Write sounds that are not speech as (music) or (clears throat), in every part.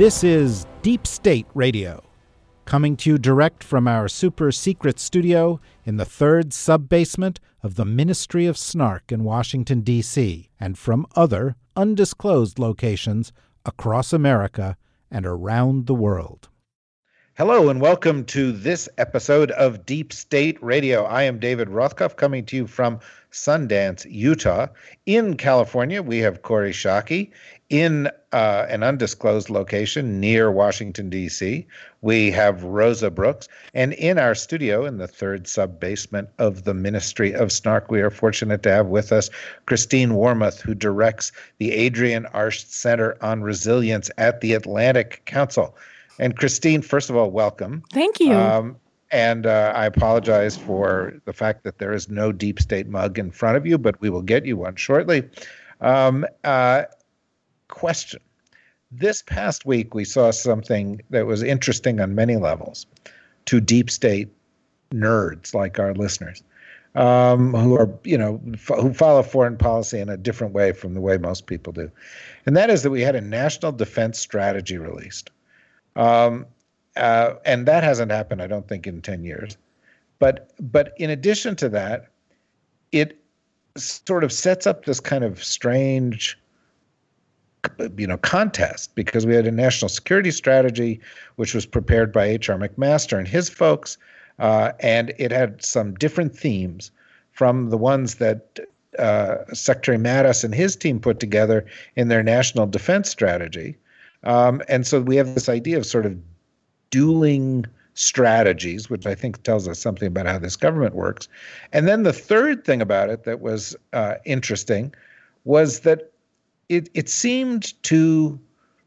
This is Deep State Radio, coming to you direct from our super secret studio in the third sub basement of the Ministry of Snark in Washington, D.C., and from other undisclosed locations across America and around the world. Hello, and welcome to this episode of Deep State Radio. I am David Rothkopf coming to you from Sundance, Utah. In California, we have Kori Schake in uh, an undisclosed location near Washington, D.C., we have Rosa Brooks. And in our studio in the third sub basement of the Ministry of Snark, we are fortunate to have with us Christine Wormuth, who directs the Adrian Arsht Center on Resilience at the Atlantic Council. And Christine, first of all, welcome. Thank you. Um, and uh, I apologize for the fact that there is no deep state mug in front of you, but we will get you one shortly. Um, uh, question. This past week, we saw something that was interesting on many levels to deep state nerds like our listeners, um, who are, you know, who follow foreign policy in a different way from the way most people do. And that is that we had a national defense strategy released. Um, uh, and that hasn't happened, I don't think, in 10 years. But, but in addition to that, it sort of sets up this kind of strange you know contest because we had a national security strategy which was prepared by H.R. McMaster and his folks, uh, and it had some different themes from the ones that uh, Secretary Mattis and his team put together in their national defense strategy. Um, and so we have this idea of sort of dueling strategies, which I think tells us something about how this government works. And then the third thing about it that was uh, interesting was that it it seemed to,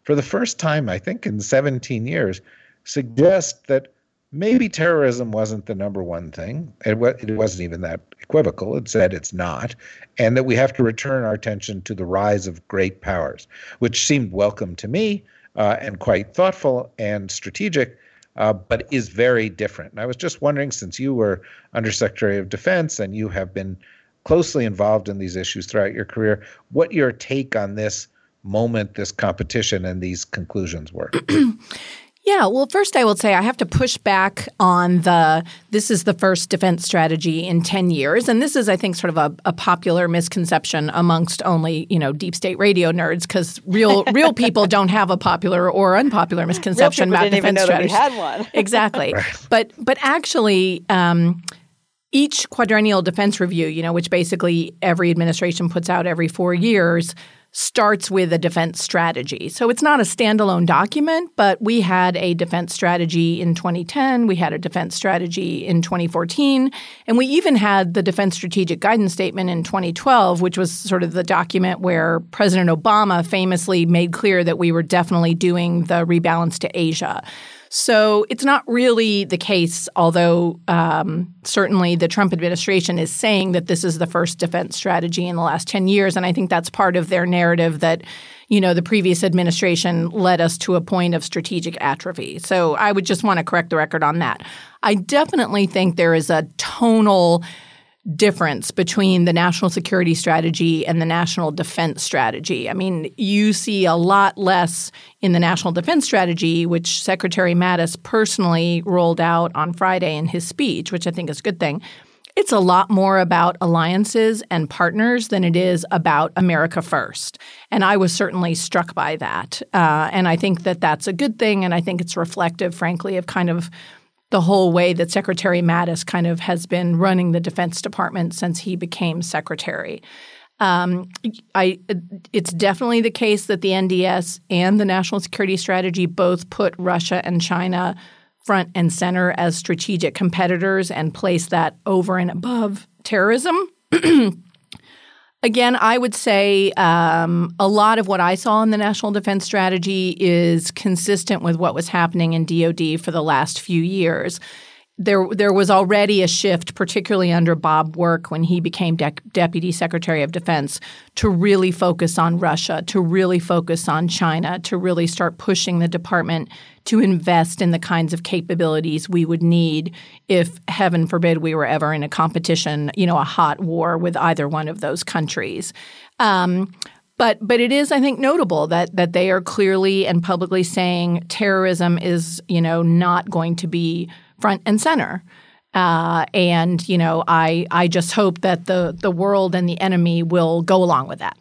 for the first time, I think in 17 years, suggest that maybe terrorism wasn't the number one thing. It, it wasn't even that equivocal. It said it's not, and that we have to return our attention to the rise of great powers, which seemed welcome to me uh, and quite thoughtful and strategic. Uh, but is very different. And I was just wondering, since you were Undersecretary of Defense and you have been closely involved in these issues throughout your career, what your take on this moment, this competition, and these conclusions were. (clears throat) Yeah, well, first I will say I have to push back on the this is the first defense strategy in 10 years. And this is, I think, sort of a, a popular misconception amongst only, you know, deep state radio nerds because real (laughs) real people don't have a popular or unpopular misconception about defense strategy. had one. exactly. (laughs) Right. But but actually um, each quadrennial defense review, you know, which basically every administration puts out every four years, starts with a defense strategy. So it's not a standalone document, but we had a defense strategy in 2010, we had a defense strategy in 2014, and we even had the defense strategic guidance statement in 2012, which was sort of the document where President Obama famously made clear that we were definitely doing the rebalance to Asia. So it's not really the case, although um, certainly the Trump administration is saying that this is the first defense strategy in the last 10 years. And I think that's part of their narrative that, you know, the previous administration led us to a point of strategic atrophy. So I would just want to correct the record on that. I definitely think there is a tonal – difference between the national security strategy and the national defense strategy. I mean, you see a lot less in the national defense strategy, which Secretary Mattis personally rolled out on Friday in his speech, which I think is a good thing. It's a lot more about alliances and partners than it is about America first. And I was certainly struck by that. Uh, and I think that that's a good thing. And I think it's reflective, frankly, of kind of the whole way that Secretary Mattis kind of has been running the Defense Department since he became secretary. Um, I, it's definitely the case that the NDS and the National Security Strategy both put Russia and China front and center as strategic competitors and place that over and above terrorism. (clears throat) Again, I would say um, a lot of what I saw in the National Defense Strategy is consistent with what was happening in DoD for the last few years there there was already a shift, particularly under Bob Work when he became De- Deputy Secretary of Defense, to really focus on Russia, to really focus on China, to really start pushing the department to invest in the kinds of capabilities we would need if, heaven forbid, we were ever in a competition, you know, a hot war with either one of those countries. Um, but but it is, I think, notable that that they are clearly and publicly saying terrorism is, you know, not going to be front and center. Uh, and you know, I I just hope that the the world and the enemy will go along with that.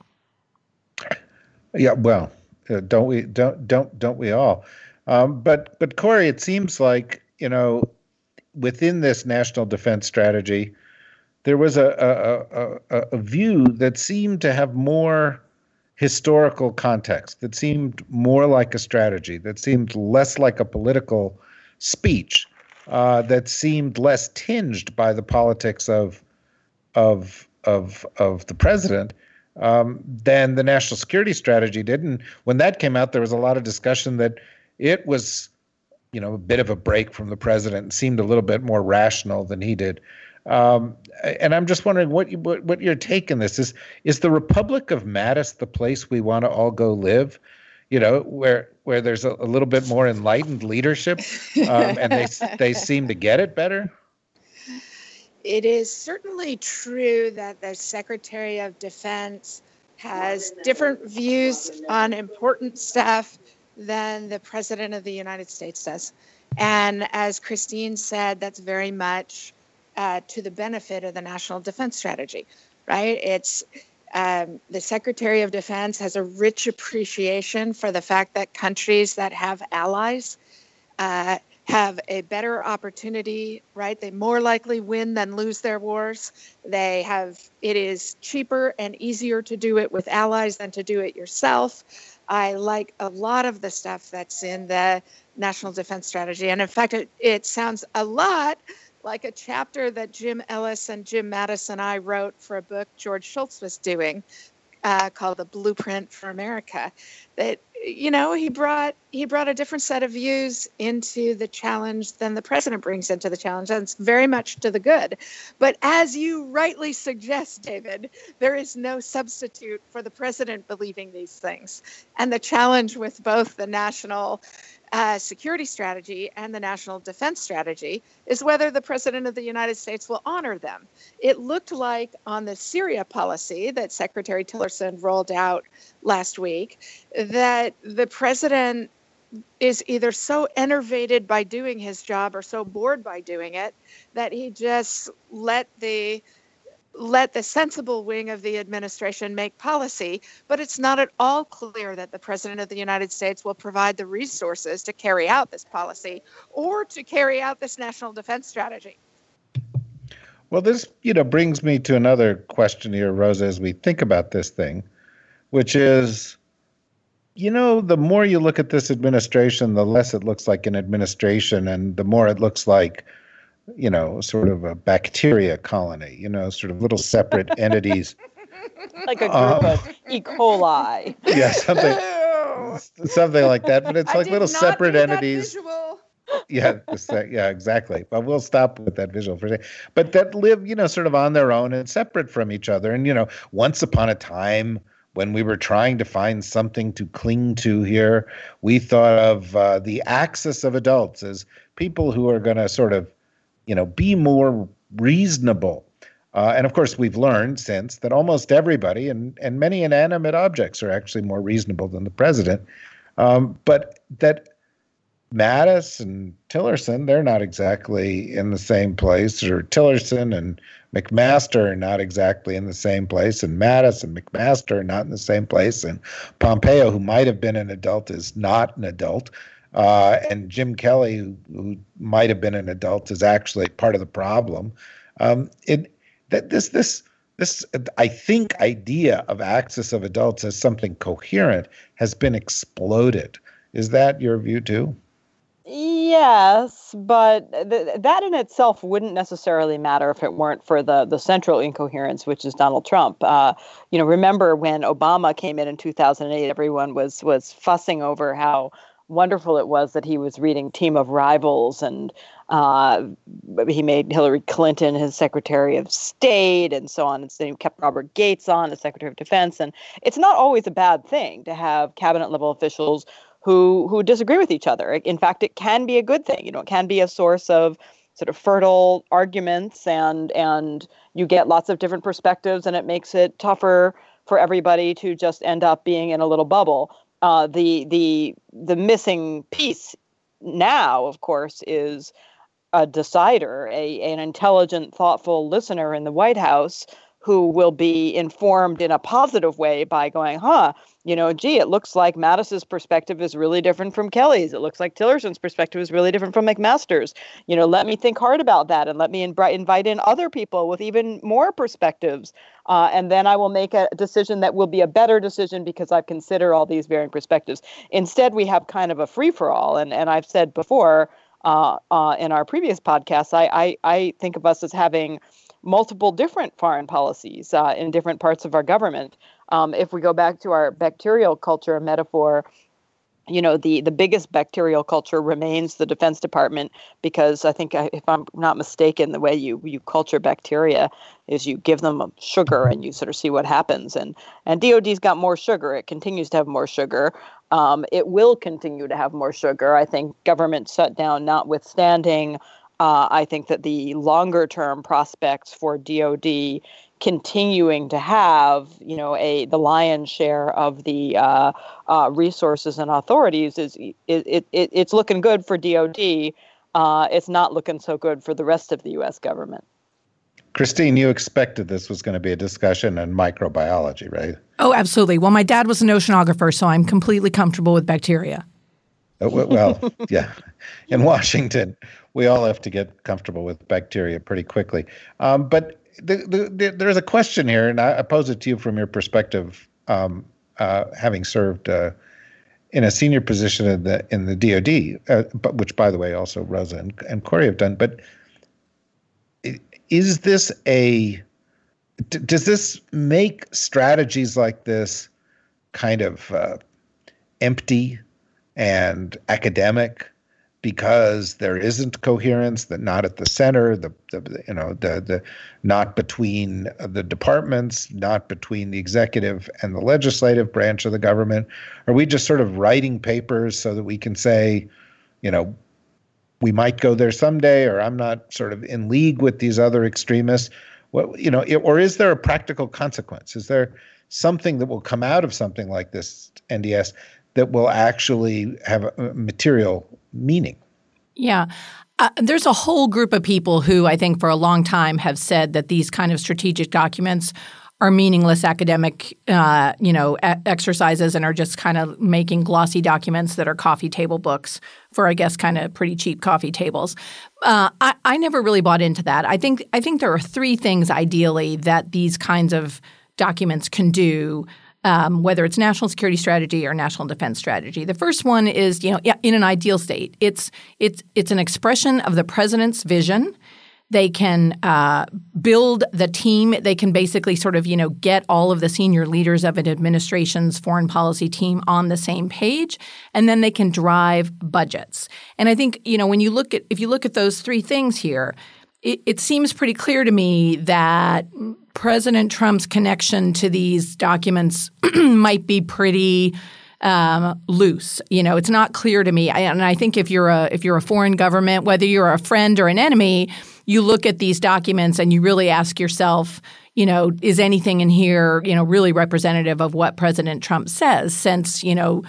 Yeah, well, uh, don't we don't don't don't we all? Um, but but Kori, it seems like you know within this national defense strategy, there was a a, a, a view that seemed to have more historical context, that seemed more like a strategy, that seemed less like a political speech uh, that seemed less tinged by the politics of of of of the president um, than the national security strategy did. And when that came out, there was a lot of discussion that it was, you know, a bit of a break from the president and seemed a little bit more rational than he did. Um, and I'm just wondering what, you, what what your take in this is. Is the Republic of Mattis the place we want to all go live? You know, where where there's a, a little bit more enlightened leadership, um, and they (laughs) they seem to get it better. It is certainly true that the Secretary of Defense has different views on important stuff than the President of the United States does. And as Christine said, that's very much uh, to the benefit of the National Defense Strategy, right? It's um, the Secretary of Defense has a rich appreciation for the fact that countries that have allies uh, have a better opportunity, right? They more likely win than lose their wars. They have, it is cheaper and easier to do it with allies than to do it yourself. I like a lot of the stuff that's in the National Defense Strategy. And in fact, it, it sounds a lot like a chapter that Jim Ellis and Jim Mattis and I wrote for a book George Shultz was doing uh, called The Blueprint for America. That you know he brought he brought a different set of views into the challenge than the president brings into the challenge, and it's very much to the good. But as you rightly suggest, David, there is no substitute for the president believing these things, and the challenge with both the national uh, security strategy and the national defense strategy is whether the president of the United States will honor them. It looked like on the Syria policy that Secretary Tillerson rolled out last week that the president is either so enervated by doing his job or so bored by doing it that he just let the let the sensible wing of the administration make policy, but it's not at all clear that the President of the United States will provide the resources to carry out this policy or to carry out this national defense strategy. Well, this you know brings me to another question here, Rosa, as we think about this thing, which is, you know, the more you look at this administration, the less it looks like an administration, and the more it looks like you know, sort of a bacteria colony, you know, sort of little separate (laughs) entities. Like a group um, of E. coli. Yeah, something, something like that. But it's like little separate entities. yeah, yeah, exactly. But we'll stop with that visual for a second. But that live, you know, sort of on their own and separate from each other. And you know, once upon a time, when we were trying to find something to cling to here, we thought of uh, the axis of adults as people who are going to sort of you know, be more reasonable. Uh, and of course, we've learned since that almost everybody and, and many inanimate objects are actually more reasonable than the president. Um, but that Mattis and Tillerson, they're not exactly in the same place, or Tillerson and McMaster are not exactly in the same place, and Mattis and McMaster are not in the same place, and Pompeo, who might have been an adult, is not an adult. Uh, and Jim Kelly, who, who, might have been an adult, is actually part of the problem. Um, it that this this this I think idea of axis of adults as something coherent has been exploded. Is that your view too? Yes, but th- that in itself wouldn't necessarily matter if it weren't for the the central incoherence, which is Donald Trump. Uh, you know, remember when Obama came in in 2008? Everyone was was fussing over how wonderful it was that he was reading Team of Rivals and uh, he made Hillary Clinton his Secretary of State and so on. And so he kept Robert Gates on as Secretary of Defense. And it's not always a bad thing to have cabinet level officials who who disagree with each other. In fact, it can be a good thing. You know, it can be a source of sort of fertile arguments and and you get lots of different perspectives and it makes it tougher for everybody to just end up being in a little bubble. Uh, the the the missing piece now, of course, is a decider, a an intelligent, thoughtful listener in the White House who will be informed in a positive way by going, huh, you know, gee, it looks like Mattis's perspective is really different from Kelly's. It looks like Tillerson's perspective is really different from McMaster's. You know, let me think hard about that and let me invite in other people with even more perspectives. Uh, and then I will make a decision that will be a better decision because I've considered all these varying perspectives. Instead, we have kind of a free for all. And, and I've said before uh, uh, in our previous podcasts, I, I, I think of us as having multiple different foreign policies uh, in different parts of our government. Um, if we go back to our bacterial culture metaphor, you know the the biggest bacterial culture remains the defense department because i think uh, if i'm not mistaken the way you you culture bacteria is you give them sugar and you sort of see what happens. And and dod's got more sugar. It continues to have more sugar. Um, it will continue to have more sugar. I think government shutdown notwithstanding uh, I think that the longer term prospects for DoD continuing to have, you know, a the lion's share of the uh, uh, resources and authorities is it, it, it, it's looking good for DoD. Uh, it's not looking so good for the rest of the U.S. government. Christine, you expected this was going to be a discussion on microbiology, right? Oh, absolutely. Well, my dad was an oceanographer, so I'm completely comfortable with bacteria. Uh, well, yeah. In (laughs) Washington, we all have to get comfortable with bacteria pretty quickly. Um, but the, the, the, there's a question here, and I, I, pose it to you from your perspective, um, uh, having served uh, in a senior position in the in the DoD, uh, but which, by the way, also Rosa and, and Kori have done. But is this a d- does this make strategies like this kind of uh, empty and academic because there isn't coherence that not at the center the, the you know the the not between the departments not between the executive and the legislative branch of the government? Are we just sort of writing papers so that we can say you know we might go there someday or i'm not sort of in league with these other extremists? What you know or is there a practical consequence? Is there something that will come out of something like this nds that will actually have a material meaning. Yeah. Uh, there's a whole group of people who I think for a long time have said that these kind of strategic documents are meaningless academic, uh, you know, a- exercises and are just kind of making glossy documents that are coffee table books for, I guess, kind of pretty cheap coffee tables. Uh, I, I never really bought into that. I think I think there are three things ideally that these kinds of documents can do um, whether it's national security strategy or national defense strategy. The first one is, you know, in an ideal state, it's it's it's an expression of the president's vision. They can uh, build the team. They can basically sort of, you know, get all of the senior leaders of an administration's foreign policy team on the same page, and then they can drive budgets. And I think, you know, when you look at if you look at those three things here, it, it seems pretty clear to me that President Trump's connection to these documents (clears throat) might be pretty um, loose. You know, it's not clear to me. I, and I think if you're a if you're a foreign government, whether you're a friend or an enemy, you look at these documents and you really ask yourself, you know, is anything in here, you know, really representative of what President Trump says? Since you know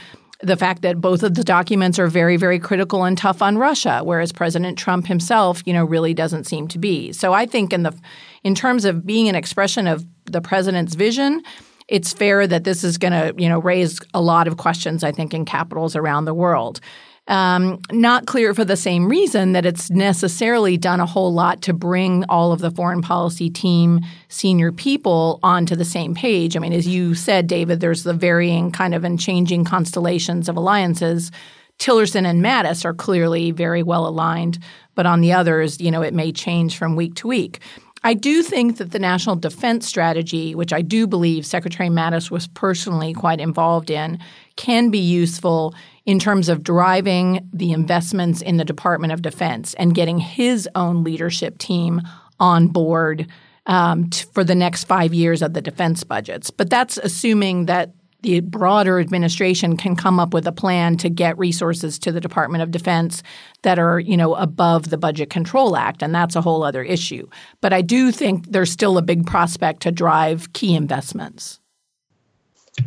the fact that both of the documents are very, very critical and tough on Russia, whereas President Trump himself, you know, really doesn't seem to be. So I think in the in terms of being an expression of the president's vision, it's fair that this is going to, you know, raise a lot of questions. I think in capitals around the world. Um, not clear for the same reason that it's necessarily done a whole lot to bring all of the foreign policy team senior people onto the same page. I mean, as you said, David, there's the varying kind of and changing constellations of alliances Tillerson and Mattis are clearly very well aligned, but on the others, you know, it may change from week to week. I do think that the national defense strategy, which I do believe Secretary Mattis was personally quite involved in, can be useful in terms of driving the investments in the Department of Defense and getting his own leadership team on board um, t- for the next five years of the defense budgets. But that's assuming that the broader administration can come up with a plan to get resources to the Department of Defense that are, you know, above the Budget Control Act, and that's a whole other issue. But I do think there's still a big prospect to drive key investments.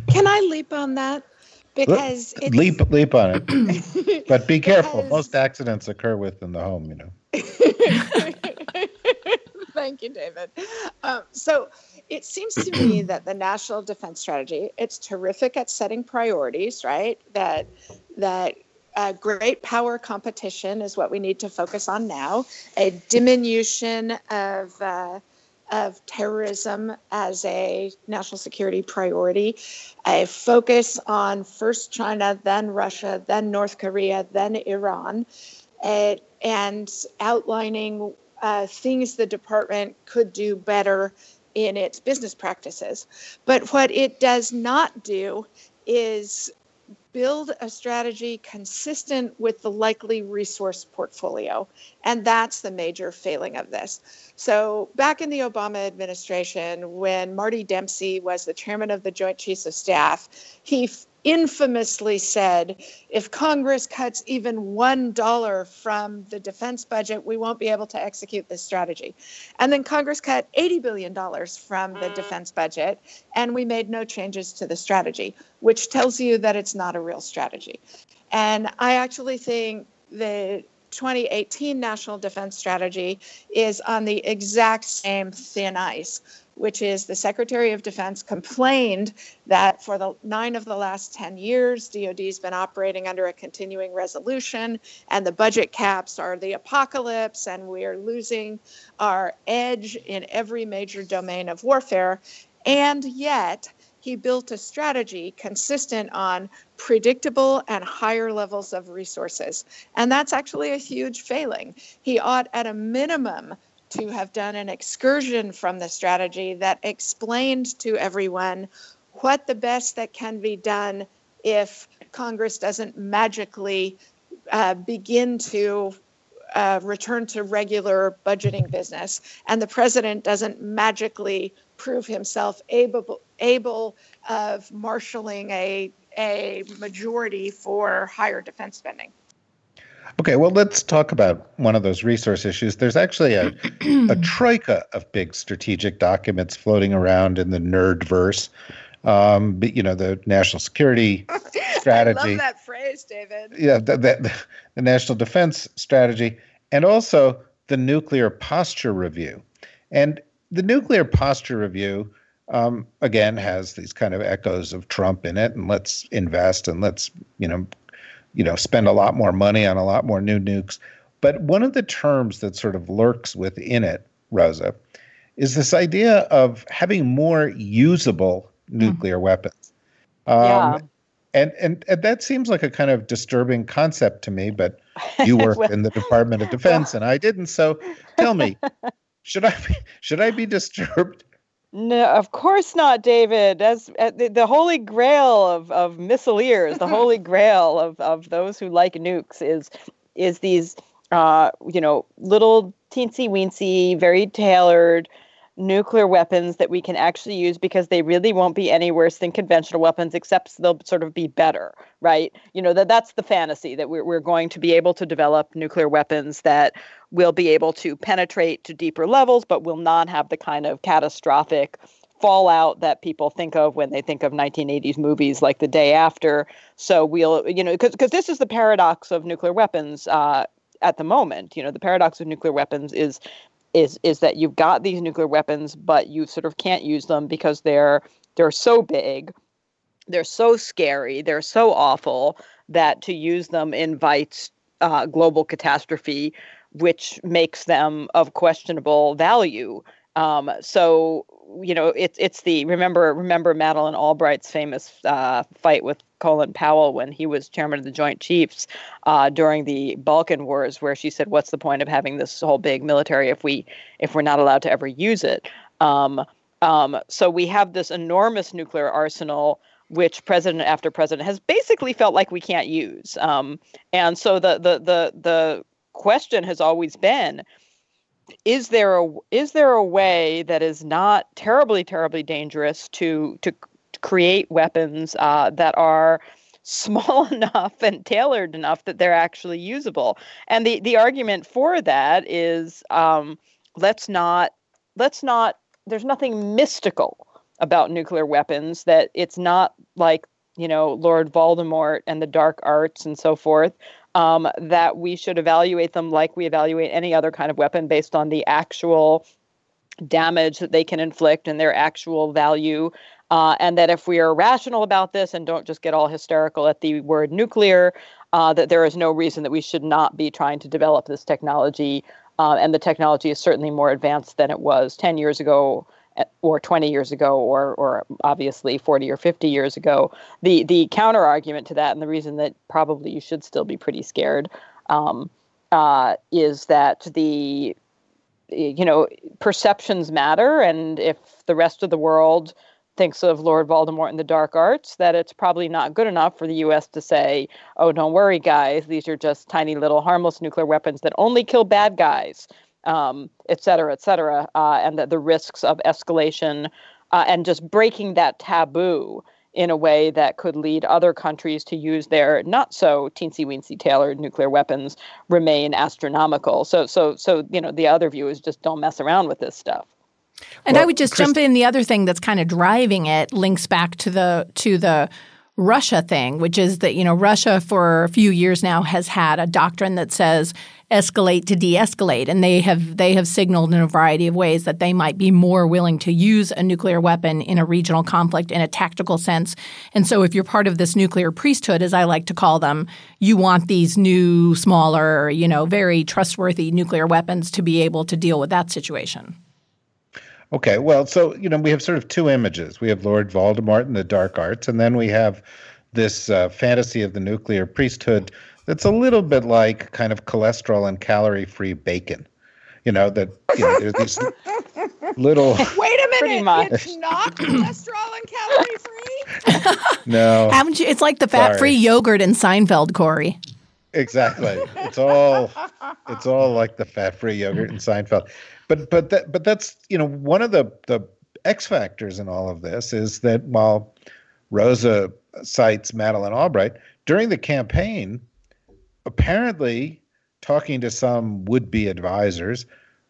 Can I leap on that? Because leap leap on it, (clears throat) but be careful. Most accidents occur within the home, you know. (laughs) Thank you, David. Um, so it seems to me (clears throat) that the national defense strategy it's terrific at setting priorities, right? That that uh, great power competition is what we need to focus on now. A diminution of uh, of terrorism as a national security priority, a focus on first China, then Russia, then North Korea, then Iran, and outlining uh, things the department could do better in its business practices. But what it does not do is build a strategy consistent with the likely resource portfolio. And that's the major failing of this. So, back in the Obama administration, when Marty Dempsey was the chairman of the Joint Chiefs of Staff, he infamously said if Congress cuts even $1 from the defense budget, we won't be able to execute this strategy. And then Congress cut $80 billion from the defense budget, and we made no changes to the strategy, which tells you that it's not a real strategy. And I actually think the 2018 National Defense Strategy is on the exact same thin ice which is the Secretary of Defense complained that for the nine of the last 10 years, DoD has been operating under a continuing resolution, and the budget caps are the apocalypse, and we are losing our edge in every major domain of warfare. And yet, he built a strategy consistent on predictable and higher levels of resources. And that's actually a huge failing. He ought, at a minimum, to have done an excursion from the strategy that explained to everyone what the best that can be done if Congress doesn't magically uh, begin to uh, return to regular budgeting business, and the president doesn't magically prove himself able able of marshaling a a majority for higher defense spending. Okay, well, let's talk about one of those resource issues. There's actually a, a (clears throat) troika of big strategic documents floating around in the nerd verse. Um, you know, the national security (laughs) strategy. I love that phrase, David. Yeah, the, the, the national defense strategy, and also the nuclear posture review. And the nuclear posture review, um, again, has these kind of echoes of Trump in it, and let's invest and let's, you know, you know spend a lot more money on a lot more new nukes. But one of the terms that sort of lurks within it, Rosa, is this idea of having more usable nuclear mm. weapons. Um, yeah. And, and and that seems like a kind of disturbing concept to me. But you (laughs) work well, in the Department of (laughs) Defense, and I didn't. So tell me, (laughs) should I be, should I be disturbed no, of course not, David. As uh, the, the, holy grail of of missileers, the (laughs) holy grail of of those who like nukes is is these uh, you know little teensy weensy, very tailored nuclear weapons that we can actually use because they really won't be any worse than conventional weapons except they'll sort of be better right you know that that's the fantasy that we're, we're going to be able to develop nuclear weapons that will be able to penetrate to deeper levels but will not have the kind of catastrophic fallout that people think of when they think of 1980s movies like the day after. So we'll you know because this is the paradox of nuclear weapons uh, at the moment. You know the paradox of nuclear weapons is is is that you've got these nuclear weapons, but you sort of can't use them because they're they're so big, they're so scary, they're so awful that to use them invites uh, global catastrophe, which makes them of questionable value. Um, so you know, it's it's the remember remember Madeleine Albright's famous uh, fight with Colin Powell when he was chairman of the Joint Chiefs uh, during the Balkan Wars, where she said, "What's the point of having this whole big military if we if we're not allowed to ever use it?" Um, um, so we have this enormous nuclear arsenal which president after president has basically felt like we can't use. Um, and so the the the the question has always been is there a is there a way that is not terribly terribly dangerous to to create weapons uh, that are small (laughs) enough and tailored enough that they're actually usable? And the the argument for that is um, let's not let's not there's nothing mystical about nuclear weapons that it's not like you know lord voldemort and the dark arts and so forth um, that we should evaluate them like we evaluate any other kind of weapon based on the actual damage that they can inflict and their actual value. Uh, and that if we are rational about this and don't just get all hysterical at the word nuclear uh, that there is no reason that we should not be trying to develop this technology uh, and the technology is certainly more advanced than it was 10 years ago or 20 years ago or or obviously 40 or 50 years ago the the counter argument to that and the reason that probably you should still be pretty scared um, uh, is that the you know perceptions matter and if the rest of the world thinks of Lord Voldemort and the dark arts, that it's probably not good enough for the US to say, oh, don't worry, guys, these are just tiny little harmless nuclear weapons that only kill bad guys um, et cetera, et cetera, uh, and the, the risks of escalation uh, and just breaking that taboo in a way that could lead other countries to use their not so teensy weensy tailored nuclear weapons remain astronomical. So, so, so you know, the other view is just don't mess around with this stuff. And well, I would just Chris- jump in. The other thing that's kind of driving it links back to the to the Russia thing, which is that, you know, Russia for a few years now has had a doctrine that says escalate to de-escalate and they have they have signaled in a variety of ways that they might be more willing to use a nuclear weapon in a regional conflict in a tactical sense. And so if you're part of this nuclear priesthood as I like to call them, you want these new smaller, you know, very trustworthy nuclear weapons to be able to deal with that situation. Okay, well, so you know we have sort of two images. We have Lord Voldemort and the dark arts, and then we have this uh, fantasy of the nuclear priesthood that's a little bit like kind of cholesterol and calorie-free bacon. You know that you know, there's these (laughs) little. Wait a minute! It's not cholesterol and calorie-free. no, haven't you? It's like the fat-free yogurt in Seinfeld, Kori. Exactly. It's all. It's all like the fat-free yogurt in Seinfeld but but that but that's you know one of the the X factors in all of this is that while Rosa cites Madeleine Albright during the campaign, apparently talking to some would-be advisors,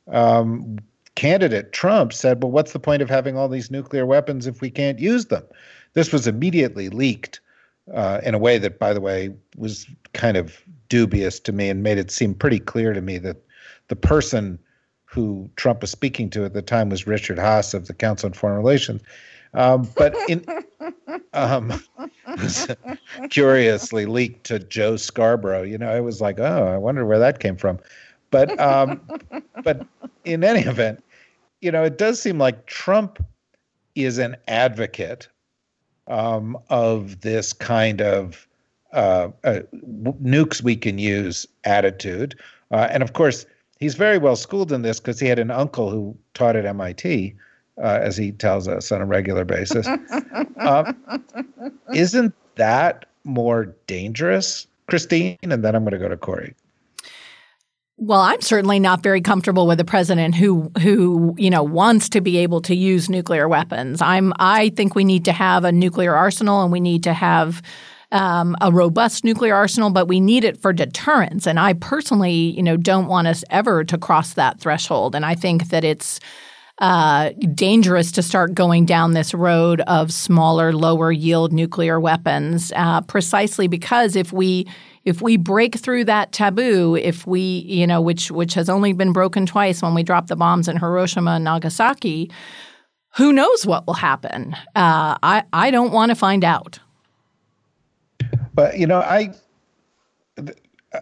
um, candidate Trump said, "Well, what's the point of having all these nuclear weapons if we can't use them?" This was immediately leaked uh, in a way that, by the way, was kind of dubious to me and made it seem pretty clear to me that the person who Trump was speaking to at the time was Richard Haass of the Council on Foreign Relations. Um, but in (laughs) um, curiously leaked to Joe Scarborough. You know, I was like, oh, I wonder where that came from. But um, but in any event, you know, it does seem like Trump is an advocate um, of this kind of uh, uh, nukes we can use attitude, uh, and of course he's very well schooled in this because he had an uncle who taught at MIT, uh, as he tells us on a regular basis. uh, (laughs) isn't that more dangerous, Christine? And then I'm going to go to Kori. Well, I'm certainly not very comfortable with a president who who you know wants to be able to use nuclear weapons. I'm I think we need to have a nuclear arsenal and we need to have um, a robust nuclear arsenal, but we need it for deterrence. And I personally, you know, don't want us ever to cross that threshold. And I think that it's uh, dangerous to start going down this road of smaller, lower yield nuclear weapons, uh, precisely because if we if we break through that taboo, if we you know which which has only been broken twice when we dropped the bombs in Hiroshima and Nagasaki, who knows what will happen? Uh, I I don't want to find out. But you know, I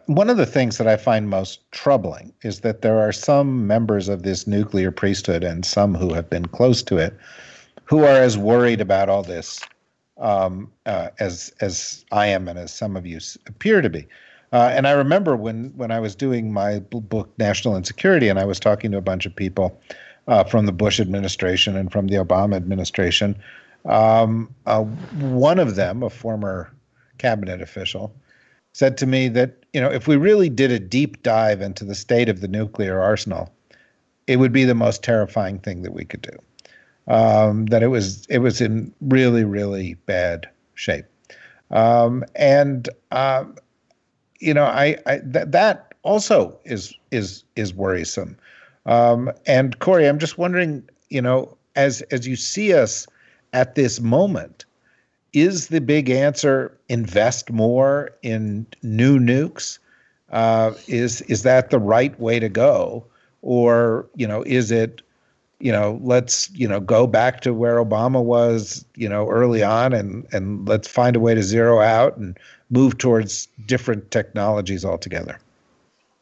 one of the things that I find most troubling is that there are some members of this nuclear priesthood and some who have been close to it who are as worried about all this um, uh, as as I am and as some of you appear to be. Uh, and I remember when when I was doing my book National Insecurity, and I was talking to a bunch of people uh, from the Bush administration and from the Obama administration. Um, uh, one of them, a former cabinet official, said to me that you know if we really did a deep dive into the state of the nuclear arsenal, it would be the most terrifying thing that we could do. Um, that it was it was in really really bad shape, um, and um, you know I, I th- that also is is is worrisome. Um, and Kori, I'm just wondering, you know, as as you see us at this moment, is the big answer invest more in new nukes? Uh, is is that the right way to go, or you know, is it, you know, let's you know go back to where Obama was, you know, early on, and and let's find a way to zero out and move towards different technologies altogether.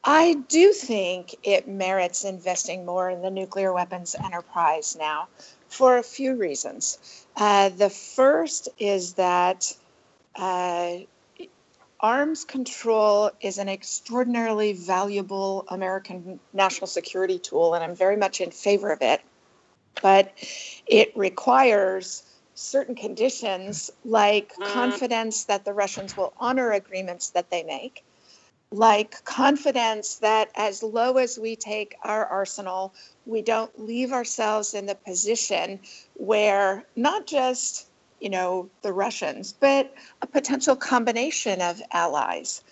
I do think it merits investing more in the nuclear weapons enterprise now for a few reasons. Uh, the first is that uh, arms control is an extraordinarily valuable American national security tool, and I'm very much in favor of it. But it requires certain conditions like mm. confidence that the Russians will honor agreements that they make, like confidence that as low as we take our arsenal, we don't leave ourselves in the position where not just you know the Russians, but a potential combination of allies.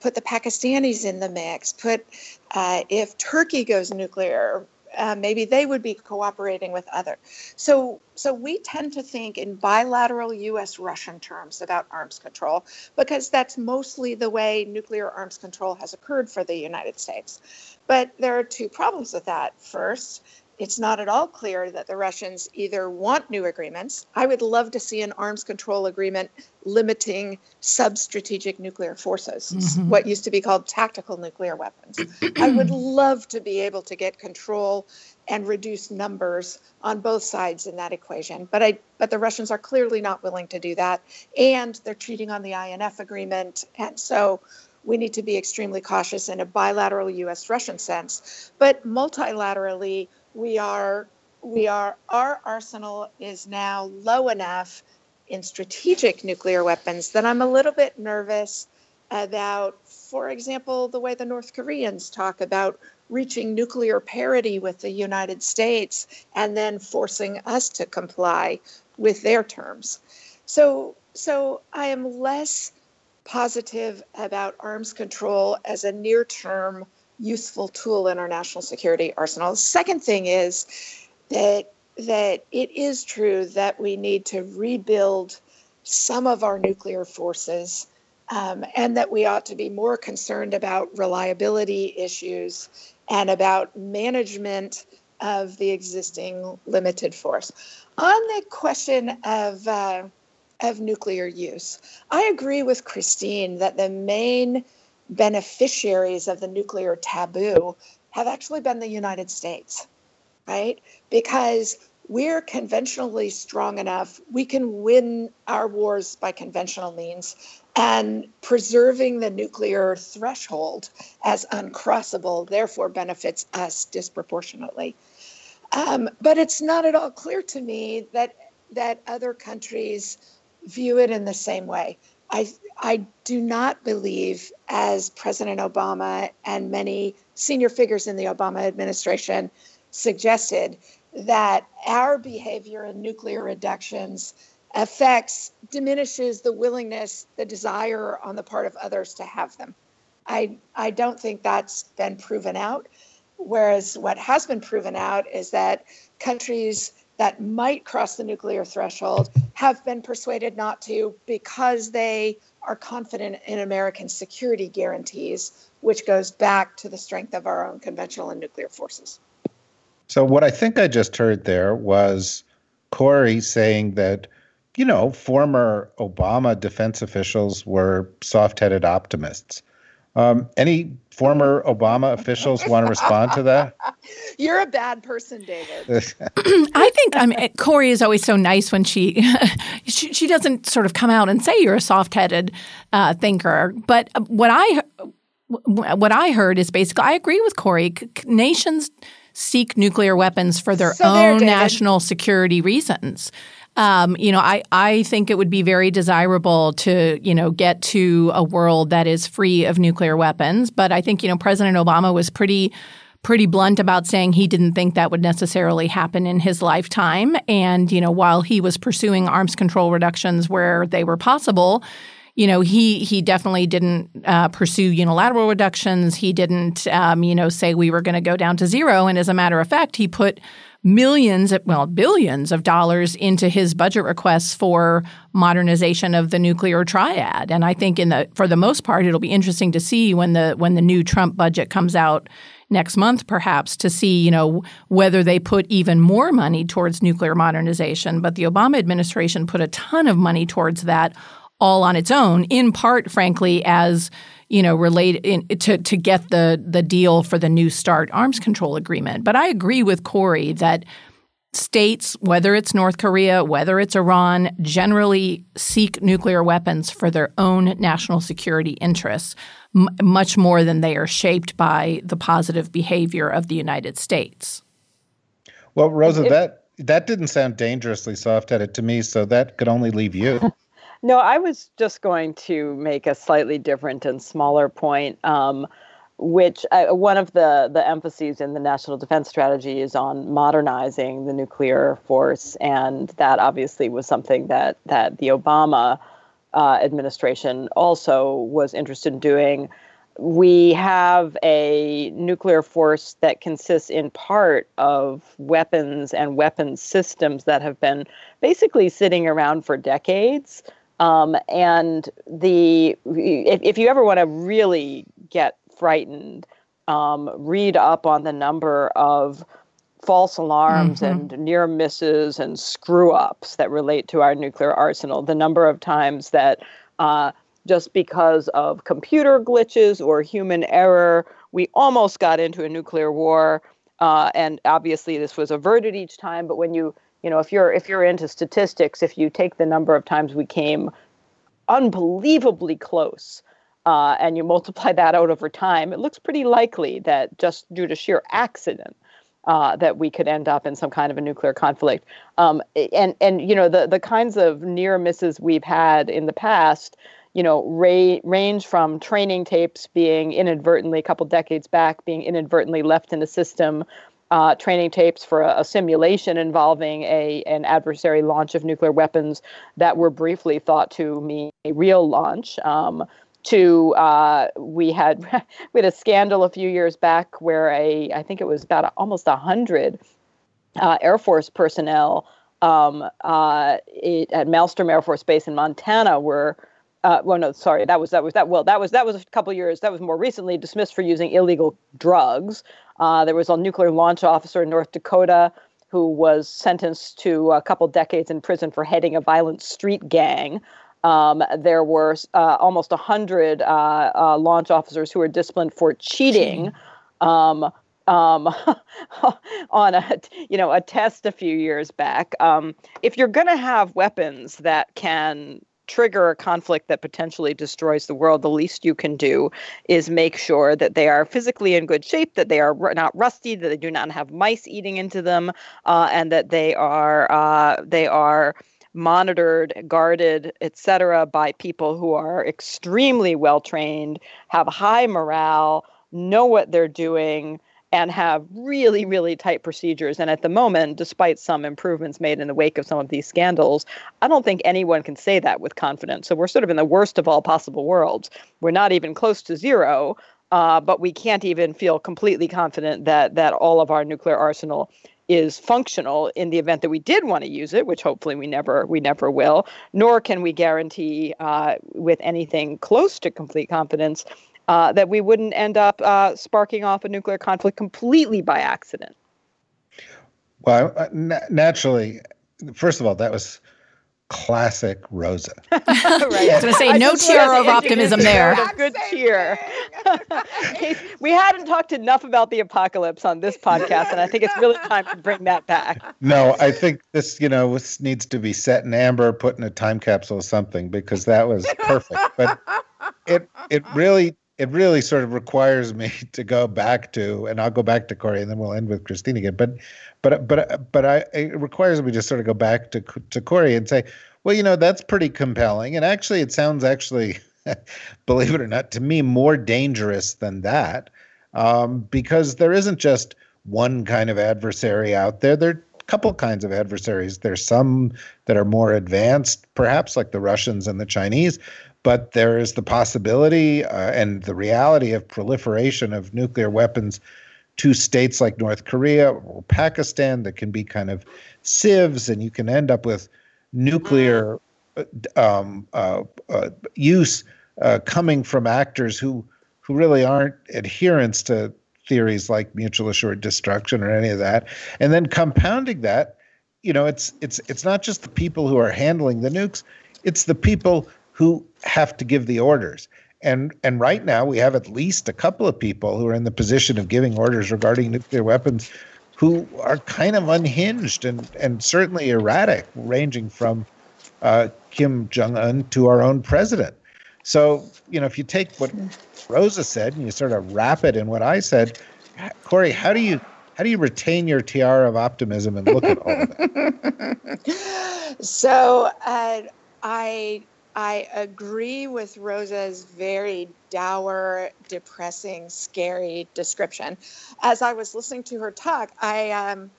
Put the Pakistanis in the mix. Put uh, if Turkey goes nuclear, uh, maybe they would be cooperating with other. So, so we tend to think in bilateral U.S.-Russian terms about arms control because that's mostly the way nuclear arms control has occurred for the United States. But there are two problems with that. First, it's not at all clear that the Russians either want new agreements. I would love to see an arms control agreement limiting sub strategic nuclear forces, mm-hmm. what used to be called tactical nuclear weapons. I would (clears throat) love to be able to get control and reduce numbers on both sides in that equation. But I but the Russians are clearly not willing to do that and they're cheating on the INF agreement and so we need to be extremely cautious in a bilateral US Russian sense. But multilaterally, we are we are our arsenal is now low enough in strategic nuclear weapons that I'm a little bit nervous about, for example, the way the North Koreans talk about reaching nuclear parity with the United States and then forcing us to comply with their terms. So, so I am less positive about arms control as a near term useful tool in our national security arsenal. The second thing is that that it is true that we need to rebuild some of our nuclear forces um, and that we ought to be more concerned about reliability issues and about management of the existing limited force. On the question of uh, of nuclear use, I agree with Christine that the main beneficiaries of the nuclear taboo have actually been the United States, right? Because we're conventionally strong enough, we can win our wars by conventional means, and preserving the nuclear threshold as uncrossable therefore benefits us disproportionately. Um, but it's not at all clear to me that that other countries view it in the same way. I, I do not believe, as President Obama and many senior figures in the Obama administration suggested, that our behavior in nuclear reductions affects, diminishes the willingness, the desire on the part of others to have them. I, I don't think that's been proven out. Whereas what has been proven out is that countries that might cross the nuclear threshold have been persuaded not to because they are confident in American security guarantees, which goes back to the strength of our own conventional and nuclear forces. So, what I think I just heard there was Kori saying that, you know, former Obama defense officials were soft headed optimists. Um, any former Obama officials want to respond to that? (laughs) You're a bad person, David. (laughs) (clears throat) I think I mean Kori is always so nice when she, (laughs) she, she doesn't sort of come out and say you're a soft-headed uh, thinker. But what I what I heard is basically I agree with Kori. Nations seek nuclear weapons for their So own David. national security reasons. Um, you know, I, I think it would be very desirable to, you know, get to a world that is free of nuclear weapons. But I think, you know, President Obama was pretty pretty blunt about saying he didn't think that would necessarily happen in his lifetime. And, you know, while he was pursuing arms control reductions where they were possible, you know, he he definitely didn't uh, pursue unilateral reductions. He didn't, um, you know, say we were going to go down to zero. And as a matter of fact, he put millions, well, billions of dollars into his budget requests for modernization of the nuclear triad. And I think, in the for the most part, it'll be interesting to see when the when the new Trump budget comes out next month, perhaps, to see you know whether they put even more money towards nuclear modernization. But the Obama administration put a ton of money towards that all on its own, in part, frankly, as you know, related in, to to get the the deal for the New START arms control agreement. But I agree with Kori that states, whether it's North Korea, whether it's Iran, generally seek nuclear weapons for their own national security interests, m- much more than they are shaped by the positive behavior of the United States. Well, Rosa, that that didn't sound dangerously soft-headed to me, so that could only leave you. (laughs) No, I was just going to make a slightly different and smaller point, um, which uh, one of the the emphases in the national defense strategy is on modernizing the nuclear force, and that obviously was something that that the Obama uh, administration also was interested in doing. We have a nuclear force that consists in part of weapons and weapons systems that have been basically sitting around for decades. Um, and the if, if you ever want to really get frightened, um, read up on the number of false alarms Mhm. and near misses and screw ups that relate to our nuclear arsenal. The number of times that uh, just because of computer glitches or human error, we almost got into a nuclear war. Uh, and obviously, this was averted each time. But when you you know if you're if you're into statistics if you take the number of times we came unbelievably close uh, and you multiply that out over time it looks pretty likely that just due to sheer accident uh, that we could end up in some kind of a nuclear conflict. Um, and and you know the the kinds of near misses we've had in the past you know ra- range from training tapes being inadvertently a couple decades back being inadvertently left in the system uh, training tapes for a, a simulation involving a an adversary launch of nuclear weapons that were briefly thought to mean a real launch. Um, to uh, we had (laughs) we had a scandal a few years back where a I think it was about almost a hundred uh, Air Force personnel um, uh, it, at Malmstrom Air Force Base in Montana were. Uh, well, no, sorry, that was that was that. Well, that was that was a couple years. That was more recently dismissed for using illegal drugs. Uh, there was a nuclear launch officer in North Dakota who was sentenced to a couple decades in prison for heading a violent street gang. Um, there were uh, almost 100 uh, uh, launch officers who were disciplined for cheating um, um, (laughs) on a you know a test a few years back. Um, if you're going to have weapons that can trigger a conflict that potentially destroys the world, the least you can do is make sure that they are physically in good shape, that they are not rusty, that they do not have mice eating into them, uh, and that they are uh, they are monitored, guarded, etc., by people who are extremely well trained, have high morale, know what they're doing. And have really, really tight procedures. And at the moment, despite some improvements made in the wake of some of these scandals, I don't think anyone can say that with confidence. So we're sort of in the worst of all possible worlds. We're not even close to zero, uh, but we can't even feel completely confident that that all of our nuclear arsenal is functional in the event that we did want to use it, which hopefully we never we never will. Nor can we guarantee uh, with anything close to complete confidence uh, that we wouldn't end up uh, sparking off a nuclear conflict completely by accident. Well, uh, na- naturally, first of all, that was classic Rosa. (laughs) right. I was going to say, no cheer of optimism there. Good cheer. (laughs) we hadn't talked enough about the apocalypse on this podcast, and I think it's really time to bring that back. No, I think this, you know, this needs to be set in amber, put in a time capsule or something, because that was perfect. But it it really it really sort of requires me (laughs) to go back to, and I'll go back to Kori, and then we'll end with Christine again. But but but but I it requires me to sort of go back to to Kori and say, well, you know, that's pretty compelling, and actually, it sounds actually, (laughs) believe it or not, to me more dangerous than that, um, because there isn't just one kind of adversary out there. There are a couple kinds of adversaries. There's some that are more advanced, perhaps like the Russians and the Chinese, but there is the possibility uh, and the reality of proliferation of nuclear weapons to states like North Korea or Pakistan that can be kind of sieves, and you can end up with nuclear uh, um, uh, uh, use uh, coming from actors who who really aren't adherents to theories like mutual assured destruction or any of that. And then compounding that, you know, it's it's it's not just the people who are handling the nukes; it's the people who have to give the orders. And and right now we have at least a couple of people who are in the position of giving orders regarding nuclear weapons who are kind of unhinged and, and certainly erratic, ranging from uh, Kim Jong un to our own president. So, you know, if you take what Rosa said and you sort of wrap it in what I said, Kori, how do you how do you retain your tiara of optimism and look at all of that? (laughs) so uh, I I agree with Rosa's very dour, depressing, scary description. As I was listening to her talk, I um,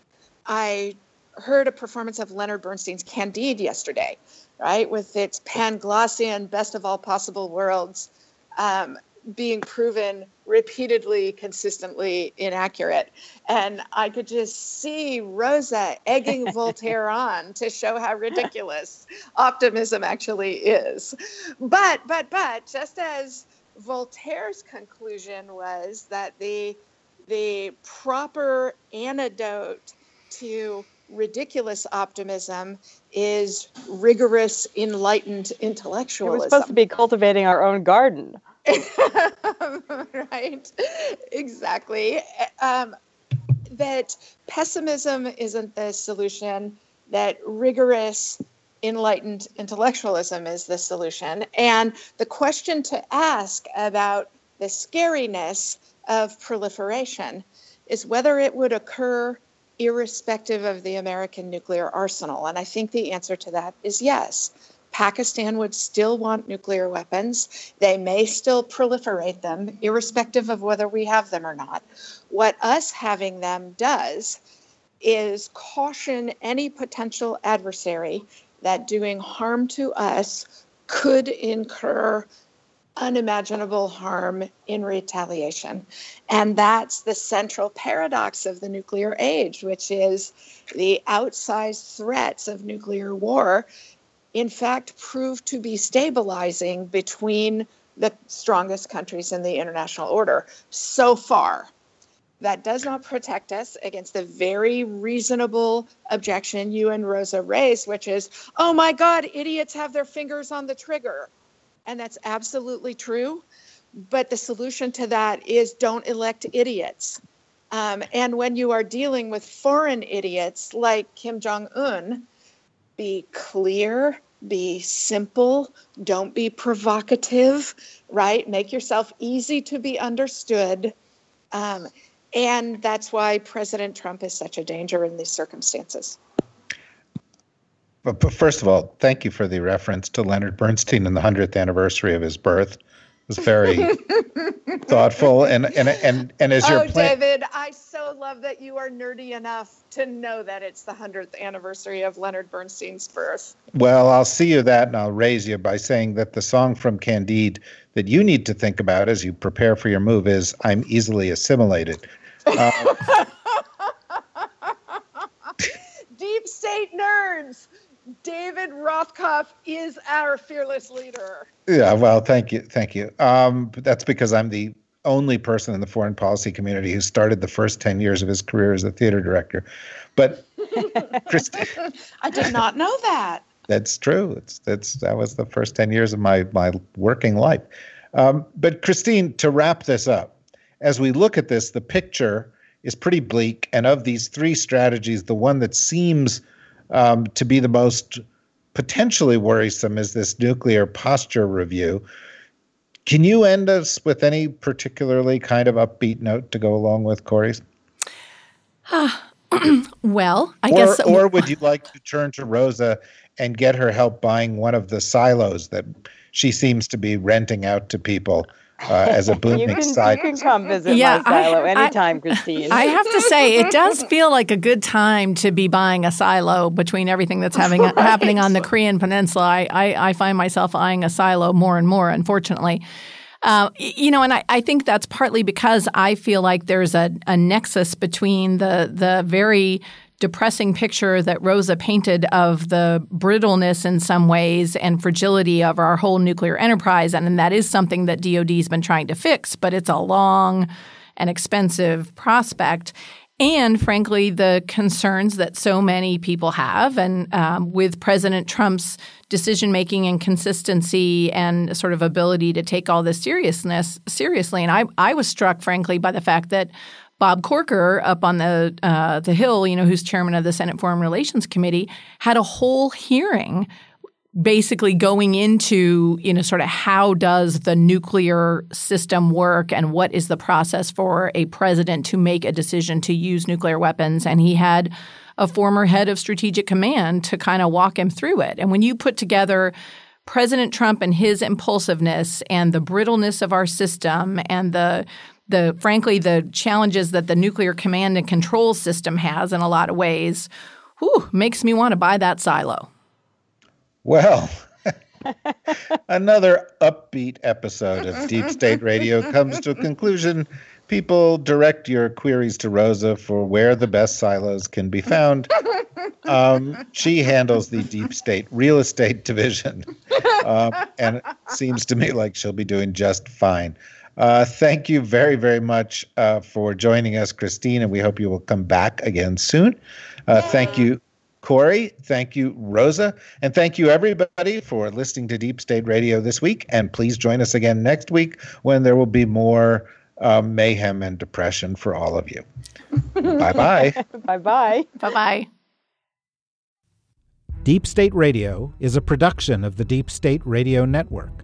I heard a performance of Leonard Bernstein's Candide yesterday, right, with its Panglossian best of all possible worlds. Um, being proven repeatedly, consistently inaccurate. And I could just see Rosa egging (laughs) Voltaire on to show how ridiculous optimism actually is. But, but, but, just as Voltaire's conclusion was that the the proper antidote to ridiculous optimism is rigorous, enlightened intellectualism. We're supposed to be cultivating our own garden. (laughs) right, exactly. Um, that pessimism isn't the solution, that rigorous, enlightened intellectualism is the solution. And the question to ask about the scariness of proliferation is whether it would occur irrespective of the American nuclear arsenal. And I think the answer to that is yes. Pakistan would still want nuclear weapons. They may still proliferate them, irrespective of whether we have them or not. What us having them does is caution any potential adversary that doing harm to us could incur unimaginable harm in retaliation. And that's the central paradox of the nuclear age, which is the outsized threats of nuclear war in fact proved to be stabilizing between the strongest countries in the international order so far. That does not protect us against the very reasonable objection you and Rosa raised, which is, oh my God, idiots have their fingers on the trigger. And that's absolutely true. But the solution to that is don't elect idiots. Um, and when you are dealing with foreign idiots like Kim Jong un, be clear, be simple, don't be provocative, right? Make yourself easy to be understood. Um, and that's why President Trump is such a danger in these circumstances. But, but first of all, thank you for the reference to Leonard Bernstein and the 100th anniversary of his birth was very (laughs) thoughtful and and and and as oh, your plan- David, I so love that you are nerdy enough to know that it's the hundredth anniversary of Leonard Bernstein's birth. Well, I'll see you that, and I'll raise you by saying that the song from Candide that you need to think about as you prepare for your move is "I'm easily assimilated." Uh, (laughs) Deep state nerds. David Rothkopf is our fearless leader. Yeah, well, thank you, thank you. Um, that's because I'm the only person in the foreign policy community who started the first ten years of his career as a theater director. But (laughs) Christine I did not know that. that's true. It's that's that was the first ten years of my my working life. Um, but Christine, to wrap this up, as we look at this, the picture is pretty bleak. And of these three strategies, the one that seems um, to be the most potentially worrisome is this nuclear posture review. Can you end us with any particularly kind of upbeat note to go along with Kori's? (sighs) well, I or, guess. Or would you like to turn to Rosa and get her help buying one of the silos that she seems to be renting out to people uh, as a booming (laughs) you can, side. You can come visit Yeah, my silo I- anytime, Christine. I have to say, it does (laughs) feel like a good time to be buying a silo between everything that's having (laughs) happening on the Korean Peninsula. I, I, I find myself eyeing a silo more and more, unfortunately. Uh, you know, and I, I think that's partly because I feel like there's a, a nexus between the the very depressing picture that Rosa painted of the brittleness in some ways and fragility of our whole nuclear enterprise, and, and that is something that DoD's been trying to fix, but it's a long and expensive prospect. And frankly, the concerns that so many people have, and um, with President Trump's decision making and consistency and sort of ability to take all this seriousness seriously. And I, I was struck, frankly, by the fact that Bob Corker up on the uh, the Hill, you know, who's chairman of the Senate Foreign Relations Committee, had a whole hearing basically going into you know sort of how does the nuclear system work and what is the process for a president to make a decision to use nuclear weapons. And he had a former head of strategic command to kind of walk him through it. And when you put together President Trump and his impulsiveness and the brittleness of our system and the the frankly the challenges that the nuclear command and control system has in a lot of ways whew, makes me want to buy that silo. Well, (laughs) another upbeat episode of Deep State Radio comes to a conclusion. People direct your queries to Rosa for where the best silos can be found. Um, she handles the deep state real estate division, (laughs) um, and it seems to me like she'll be doing just fine. Uh, thank you very, very much uh, for joining us, Christine, and we hope you will come back again soon. Uh, thank you, Kori. Thank you, Rosa. And thank you, everybody, for listening to Deep State Radio this week. And please join us again next week when there will be more uh, mayhem and depression for all of you. (laughs) bye bye. bye bye. Bye bye. Deep State Radio is a production of the Deep State Radio Network,